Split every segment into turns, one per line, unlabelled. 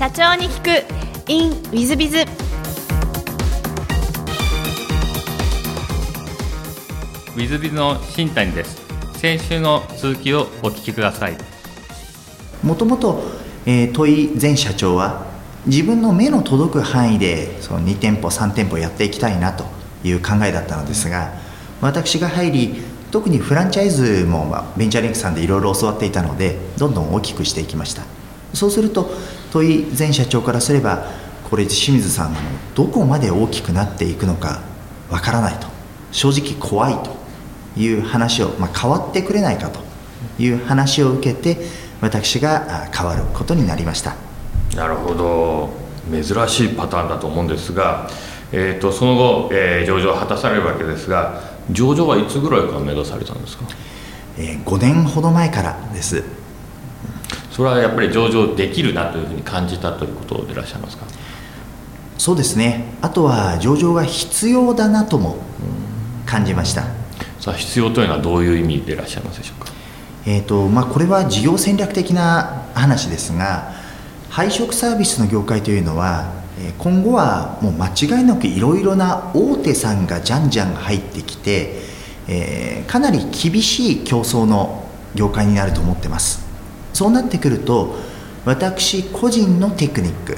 社長に聞く。In ウィズビズ
ウィズビズの新谷です。先週の続きをお聞きください。
もともと、えー、問井前社長は自分の目の届く範囲でその2店舗3店舗やっていきたいなという考えだったのですが私が入り特にフランチャイズも、まあ、ベンチャーリンクさんでいろいろ教わっていたのでどんどん大きくしていきました。そうすると問井前社長からすればこれ清水さんのどこまで大きくなっていくのかわからないと正直怖いという話を、まあ、変わってくれないかという話を受けて私が変わることになりました。
なるほど。珍しいパターンだと思うんですが、えーと、その後、えー、上場を果たされるわけですが上場はいつぐらいから目指されたんですか、
えー、5年ほど前からです
それはやっぱり上場できるなというふうに感じたということでいらっしゃいますか？
そうですね。あとは上場が必要だなとも感じました。
さあ必要というのはどういう意味でいらっしゃいますでしょうか？
えーとまあ、これは事業戦略的な話ですが配食サービスの業界というのは今後はもう間違いなくいろいろな大手さんがじゃんじゃん入ってきて、えー、かなり厳しい競争の業界になると思ってますそうなってくると私個人のテクニック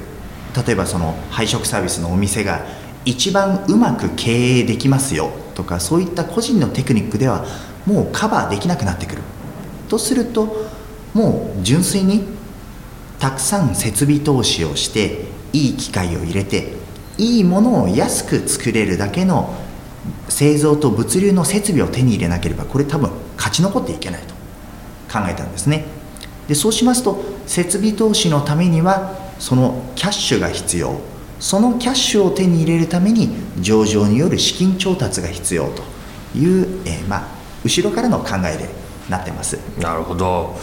例えばその配食サービスのお店が一番うまく経営できますよとかそういった個人のテクニックではもうカバーできなくなってくる。とするともう純粋にたくさん設備投資をしていい機械を入れていいものを安く作れるだけの製造と物流の設備を手に入れなければこれ多分勝ち残っていけないと考えたんですね。でそうしますと設備投資のためにはそのキャッシュが必要。そのキャッシュを手に入れるために上場による資金調達が必要という、えー、まあ、後ろからの考えでなってます。
なるほど。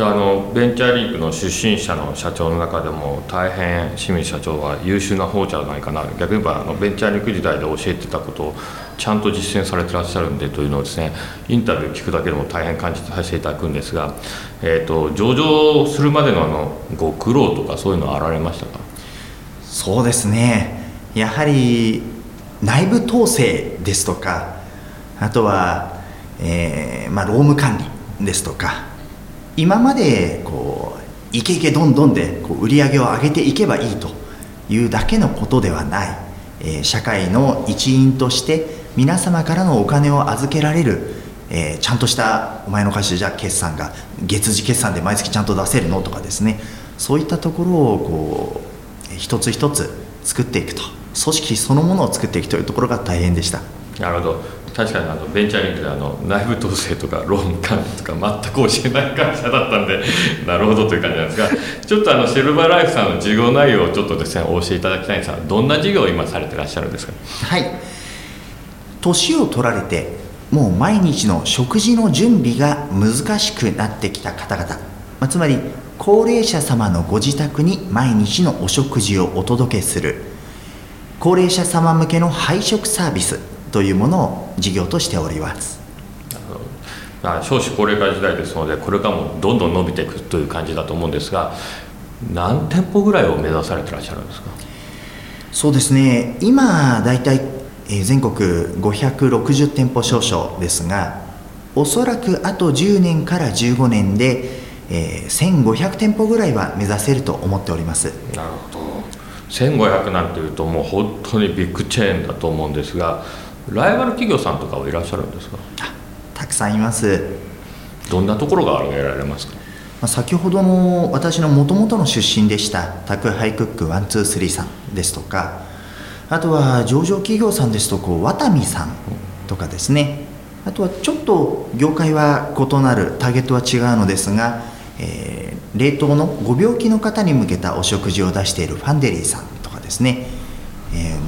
やあのベンチャーリークの出身者の社長の中でも大変清水社長は優秀な方じゃないかな。逆に言えばあのベンチャーリーク時代で教えてたことをちゃんと実践されてらっしゃるんでというのをですねインタビュー聞くだけでも大変感じさせていただくんですが、えーと、上場するまでのあのご苦労とかそういうのはあられましたか？
そうですね。やはり内部統制ですとかあとは、えーまあ、労務管理ですとか今までこうイケイケどんどんでこう売り上げを上げていけばいいというだけのことではない、えー、社会の一員として皆様からのお金を預けられる、えー、ちゃんとしたお前の会社じゃ決算が月次決算で毎月ちゃんと出せるのとかですね。そういったところをこう一つ一つ作っていくと。組織そのものを作っていくというところが大変でした。
なるほど。確かにあのベンチャーリンクであの内部統制とかローン管理とか全く教えない会社だったんで なるほどという感じなんですがちょっとあのシルバーライフさんの事業内容をちょっとですねお教えいただきたいんですがどんな事業を今されてらっしゃるんですか？
はい。年を取られてもう毎日の食事の準備が難しくなってきた方々、まあ、つまり高齢者様のご自宅に毎日のお食事をお届けする。高齢者様向けの配食サービス。というものを事業としております。
少子高齢化時代ですのでこれからもどんどん伸びていくという感じだと思うんですが何店舗ぐらいを目指されてらっしゃるんですか？
そうですね。今大体全国560店舗少々ですがおそらくあと10年から15年で、えー、1500店舗ぐらいは目指せると思っております。
なるほど。1500なんていうともう本当にビッグチェーンだと思うんですがライバル企業さんとかはいらっしゃるんですか？
たくさんいます。
どんなところが挙げられますか？
先ほどの私のもともとの出身でした宅配クック123さんですとかあとは上場企業さんですとこうワタミさんとかですね。あとはちょっと業界は異なるターゲットは違うのですが、えー、冷凍のご病気の方に向けたお食事を出しているファンデリーさんとかですね、えー、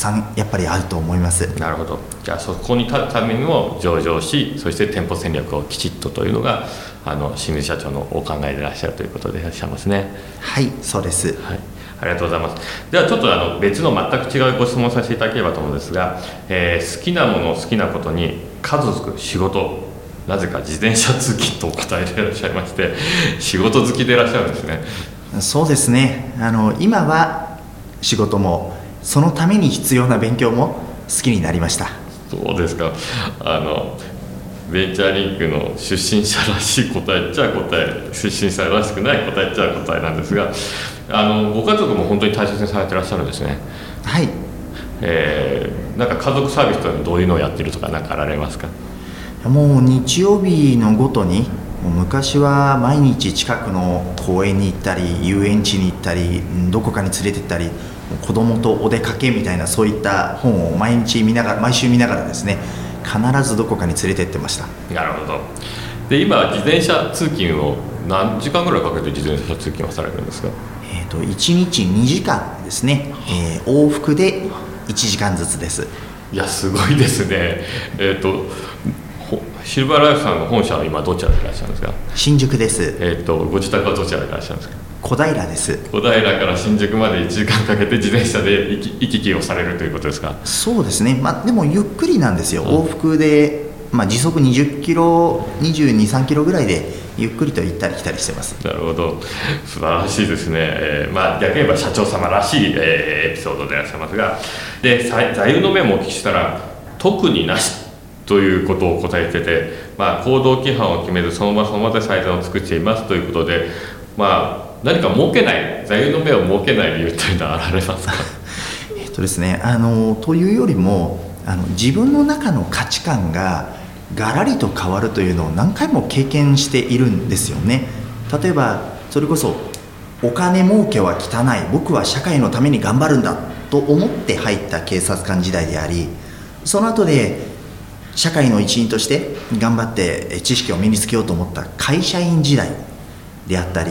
さんやっぱりあると思います。
なるほど。じゃあそこに立つためにも上場しそして店舗戦略をきちっとというのがあの清水社長のお考えでいらっしゃるということでいらっしゃいますね。
はいそうです、
はい、ありがとうございます。ではちょっとあの別の全く違うご質問させていただければと思うんですが、えー、好きなもの好きなことに家族仕事なぜか自転車通勤とお答えでいらっしゃいまして仕事好きでいらっしゃるんですね。
そうですね。あの今は仕事もそのために必要な勉強も好きになりました。
そうですか。あのベンチャーリンクの出身者らしい答えっちゃ答え出身者らしくない答えっちゃ答えなんですがあのご家族も本当に大切にされてらっしゃるんですね。
はい。
えー、なんか家族サービスというのはどういうのをやってるとか何かあられますか？
もう日曜日のごとに昔は毎日近くの公園に行ったり遊園地に行ったりどこかに連れて行ったり子供とお出かけみたいなそういった本を毎日見ながら毎週見ながらですね必ずどこかに連れて行ってました。
なるほど。で今自転車通勤を何時間ぐらいかけて自転車通勤はされるんですか？
えーと、1日2時間ですね、えー、往復で1時間ずつです。
いやすごいですね。えっ、ー、とシルバーライフさんの本社は今どちらでいらっしゃるんですか？
新宿です。
えっ、ー、とご自宅はどちらでいらっしゃるんですか？
小平です。
小平から新宿まで1時間かけて自転車で行き来をされるということですか？
そうですね、まあ、でもゆっくりなんですよ、往復で、まあ、時速20キロ22、3キロぐらいでゆっくりと行ったり来たりしてます。
なるほど。素晴らしいですね、えー、まあ、逆に言えば社長様らしい、えー、エピソードでいらっしゃいますが。で座右の銘もお聞きしたら特になしということを答えてて、まあ、行動規範を決めずその場その場で最善を作っていますということで、まあ、何か設けない座右の銘を設けない理由というのはあられますか？
えっとですねあのというよりもあの自分の中の価値観がガラリと変わるというのを何回も経験しているんですよね。例えばそれこそお金儲けは汚い僕は社会のために頑張るんだと思って入った警察官時代でありその後で社会の一員として頑張って知識を身につけようと思った会社員時代であったり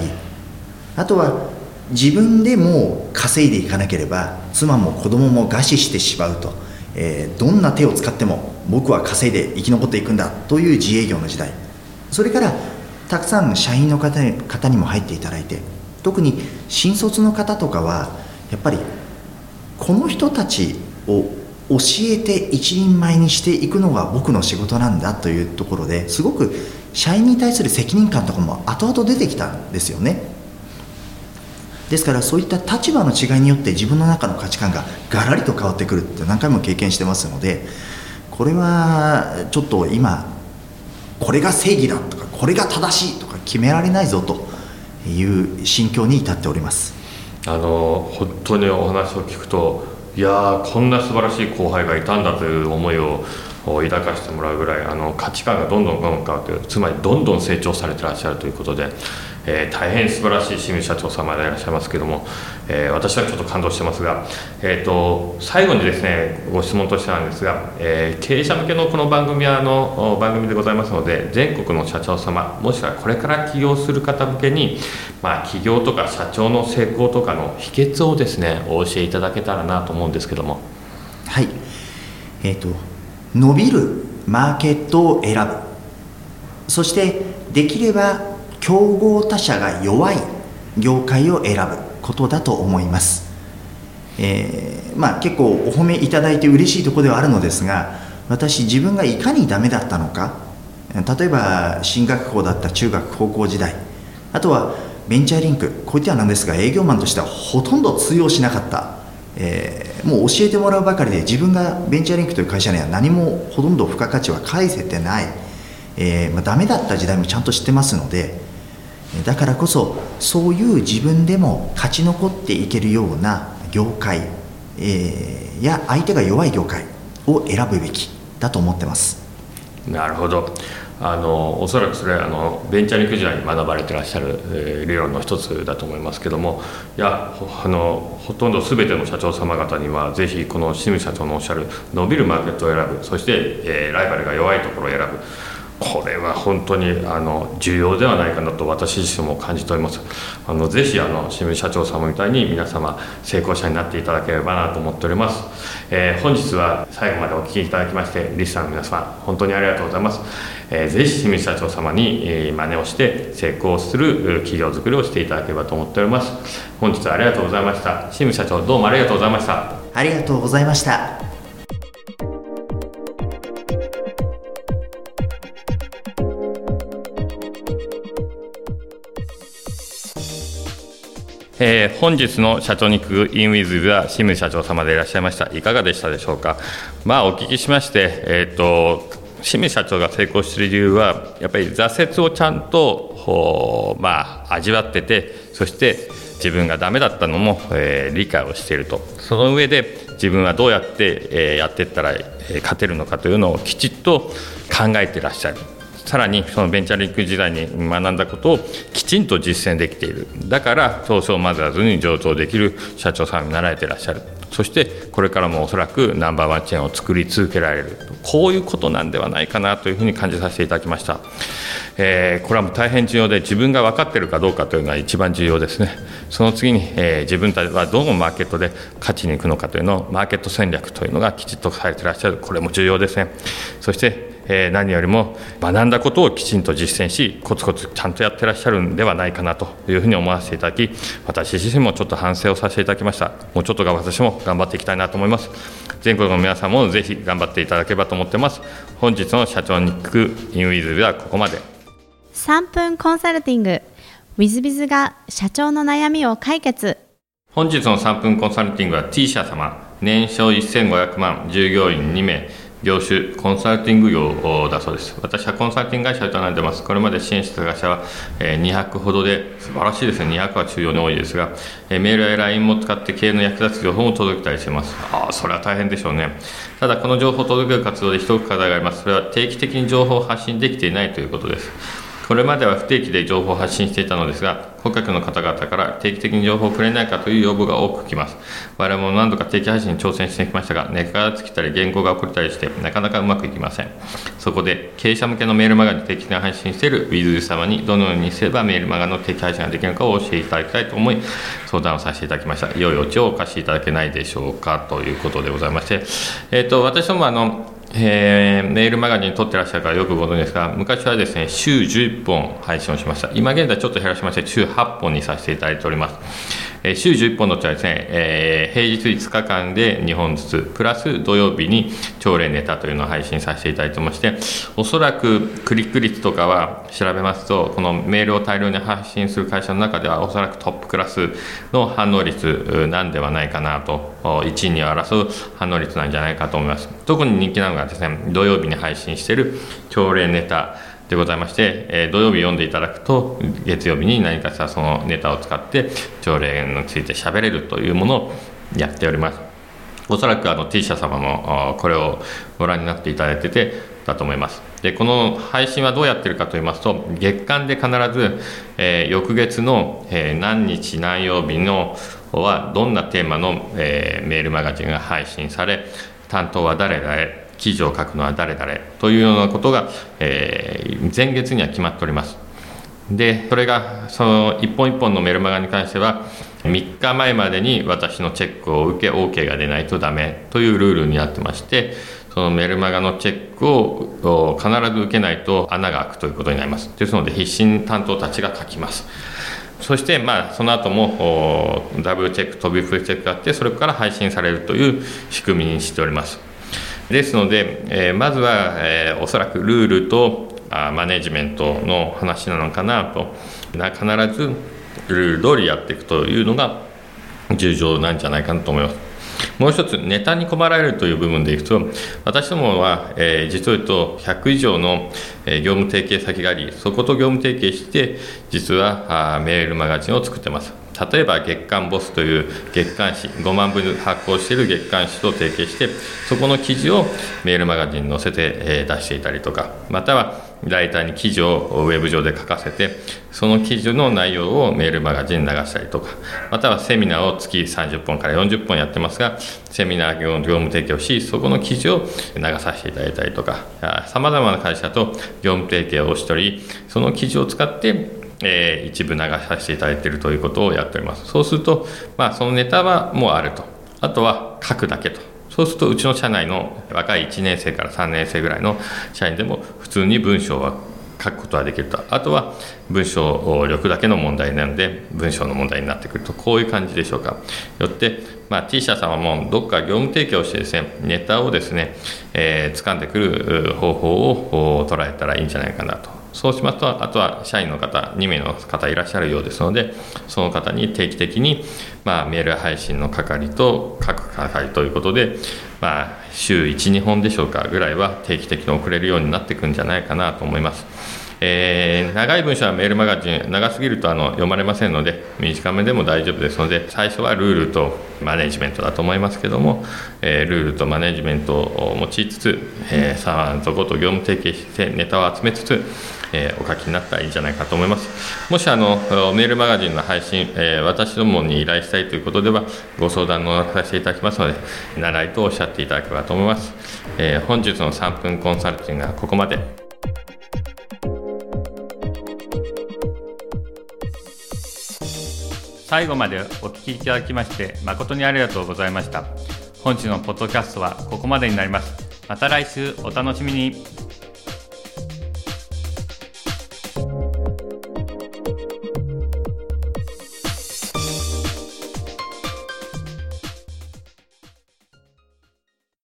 あとは自分でも稼いでいかなければ妻も子供も餓死してしまうとえー、どんな手を使っても僕は稼いで生き残っていくんだという自営業の時代。それからたくさん社員の方に方にも入っていただいて特に新卒の方とかはやっぱりこの人たちを教えて一人前にしていくのが僕の仕事なんだというところですごく社員に対する責任感とかも後々出てきたんですよね。ですからそういった立場の違いによって自分の中の価値観がガラリと変わってくるって何回も経験してますのでこれはちょっと今これが正義だとかこれが正しいとか決められないぞという心境に至っております。
あの本当にお話を聞くといやこんな素晴らしい後輩がいたんだという思いを抱かせてもらうぐらいあの価値観がどんどん変わってつまりどんどん成長されてらっしゃるということでえー、大変素晴らしい清水社長様でいらっしゃいますけども、えー、私はちょっと感動してますが、えーと、最後にですねご質問としてなんですが、えー、経営者向けのこの番組はあの番組でございますので全国の社長様もしくはこれから起業する方向けに、まあ、起業とか社長の成功とかの秘訣をですねお教えいただけたらなと思うんですけども。
はい。えっ、ー、と伸びるマーケットを選ぶ。そしてできれば競合他社が弱い業界を選ぶことだと思います、えー、まあ、結構お褒めいただいて嬉しいところではあるのですが私自分がいかにダメだったのか例えば進学校だった中学高校時代あとはベンチャーリンクこういってはなんですが営業マンとしてはほとんど通用しなかった、えー、もう教えてもらうばかりで自分がベンチャーリンクという会社には何もほとんど付加価値は返せてない、えーまあ、ダメだった時代もちゃんと知ってますのでだからこそそういう自分でも勝ち残っていけるような業界、えー、や相手が弱い業界を選ぶべきだと思ってます。
なるほど。あのおそらくそれあのベンチャーリンク時代に学ばれてらっしゃる、えー、理論の一つだと思いますけどもいやあのほとんど全ての社長様方にはぜひこの清水社長のおっしゃる伸びるマーケットを選ぶそして、えー、ライバルが弱いところを選ぶこれは本当にあの重要ではないかなと私自身も感じております。あのぜひあの清水社長様みたいに皆様成功者になっていただければなと思っております、えー、本日は最後までお聞きいただきましてリスナーの皆様本当にありがとうございます、えー、ぜひ清水社長様に、えー、真似をして成功する企業づくりをしていただければと思っております。本日はありがとうございました。清水社長どうもありがとうございました。
ありがとうございました。
えー、本日の社長に行くインウィズは清水社長様でいらっしゃいました。いかがでしたでしょうか？まあお聞きしましてえ、ー、と清水社長が成功している理由はやっぱり挫折をちゃんとまあ味わっててそして自分がダメだったのも、えー、理解をしていると。その上で自分はどうやって、えー、やっていったら、え、勝てるのかというのをきちっと考えていらっしゃる。さらにそのベンチャーリンク時代に学んだことをきちんと実践できている。だから東証マザーズに上場できる社長さんになられてらっしゃる。そしてこれからもおそらくナンバーワンチェーンを作り続けられる。こういうことなんではないかなというふうに感じさせていただきました、えー、これはもう大変重要で自分が分かっているかどうかというのは一番重要ですね。その次に、えー、自分たちはどのマーケットで勝ちに行くのかというのをマーケット戦略というのがきちっとされていらっしゃる。これも重要ですね。そしてえ何よりも学んだことをきちんと実践しコツコツちゃんとやってらっしゃるんではないかなというふうに思わせていただき私自身もちょっと反省をさせていただきました。もうちょっと私も頑張っていきたいなと思います。全国の皆さんもぜひ頑張っていただければと思ってます。本日の社長に行くインウィズではここまで。
3分コンサルティング。ウィズビズが社長の悩みを解決。
本日の3分コンサルティングは T 社様。年商1500万。従業員2名業種、コンサルティング業だそうです。私はコンサルティング会社を営んでます。これまで支援した会社は200ほどで、素晴らしいですね。200は中央に多いですが、メールや LINE も使って経営の役立つ情報も届けたりしてます。ああ、それは大変でしょうね。ただ、この情報を届ける活動で一つ課題があります。それは定期的に情報を発信できていないということです。これまでは不定期で情報を発信していたのですが、顧客の方々から定期的に情報をくれないかという要望が多く来ます。我々も何度か定期配信に挑戦してきましたが、根っから尽きたり原稿が遅れたりして、なかなかうまくいきません。そこで、経営者向けのメールマガに定期的に配信している Wiz 様にどのようにすればメールマガの定期配信ができるのかを教えていただきたいと思い、相談をさせていただきました。良いお茶をお貸しいただけないでしょうかということでございまして、えっ、ー、と、私どもあの、えー、メールマガジン撮ってらっしゃるからよくご存知ですが、昔はですね、週11本配信をしました。今現在ちょっと減らしまして、週8本にさせていただいております。えー、週11本のうちはですね、えー、平日5日間で2本ずつ、プラス土曜日に朝礼ネタというのを配信させていただいてまして、おそらくクリック率とかは調べますと、このメールを大量に発信する会社の中では、おそらくトップクラスの反応率なんではないかなと、1位に争う反応率なんじゃないかと思います。特に人気なのがですね、土曜日に配信している朝礼ネタ、でございまして、えー、土曜日読んでいただくと月曜日に何かしらそのネタを使って条例について喋れるというものをやっております。おそらくあの T 社様もこれをご覧になっていただいててだと思います。でこの配信はどうやってるかと言いますと月間で必ず、えー、翌月の、えー、何日何曜日のはどんなテーマの、えー、メールマガジンが配信され担当は誰々記事を書くのは誰々というようなことが、えー、前月には決まっております。で、それが、その一本一本のメルマガに関しては、3日前までに私のチェックを受け、OK が出ないとダメというルールになってまして、そのメルマガのチェックを必ず受けないと穴が開くということになります。ですので、必死に担当たちが書きます。そして、まあ、その後もダブルチェック、トビフルチェックがあって、それから配信されるという仕組みにしております。ですので、えー、まずは、えー、おそらくルールとあマネジメントの話なのかなと必ずルール通りやっていくというのが重要なんじゃないかなと思います。もう一つ、ネタに困られるという部分でいくと、私どもは、えー、実を言うと、100以上の、え、業務提携先があり、そこと業務提携して、実はあメールマガジンを作ってます。例えば月刊ボスという月刊誌5万部発行している月刊誌と提携してそこの記事をメールマガジンに載せて出していたりとかまたはライターに記事をウェブ上で書かせてその記事の内容をメールマガジンに流したりとかまたはセミナーを月30本から40本やってますがセミナー業務提供しそこの記事を流させていただいたりとかさまざまな会社と業務提携をしておりその記事を使ってえー、一部流させていただいているということをやっております。そうすると、まあ、そのネタはもうあると。あとは書くだけと。そうすると、うちの社内の若い1年生から3年生ぐらいの社員でも普通に文章は書くことができると。あとは文章力だけの問題なので、文章の問題になってくると。こういう感じでしょうか。よって、まあ、T 社様もどっか業務提供してですね、ネタをですね、えー、掴んでくる方法を捉えたらいいんじゃないかなと。そうしますとあとは社員の方2名の方いらっしゃるようですのでその方に定期的に、まあ、メール配信の係と各係ということで、まあ、週12本でしょうかぐらいは定期的に送れるようになっていくんじゃないかなと思います。えー、長い文章はメールマガジン長すぎるとあの読まれませんので短めでも大丈夫ですので最初はルールとマネジメントだと思いますけども、えー、ルールとマネジメントを用いつつ、えー、さあそこと業務提携してネタを集めつつえー、お書きになったらいいんじゃないかと思います。もしあのメールマガジンの配信、えー、私どもに依頼したいということでは、ご相談乗らさせていただきますので、習いとおっしゃっていただければと思います。えー、本日の3分コンサルティングはここまで。
最後までお聞きいただきまして誠にありがとうございました本日のポッドキャストはここまでになりますまた来週お楽しみに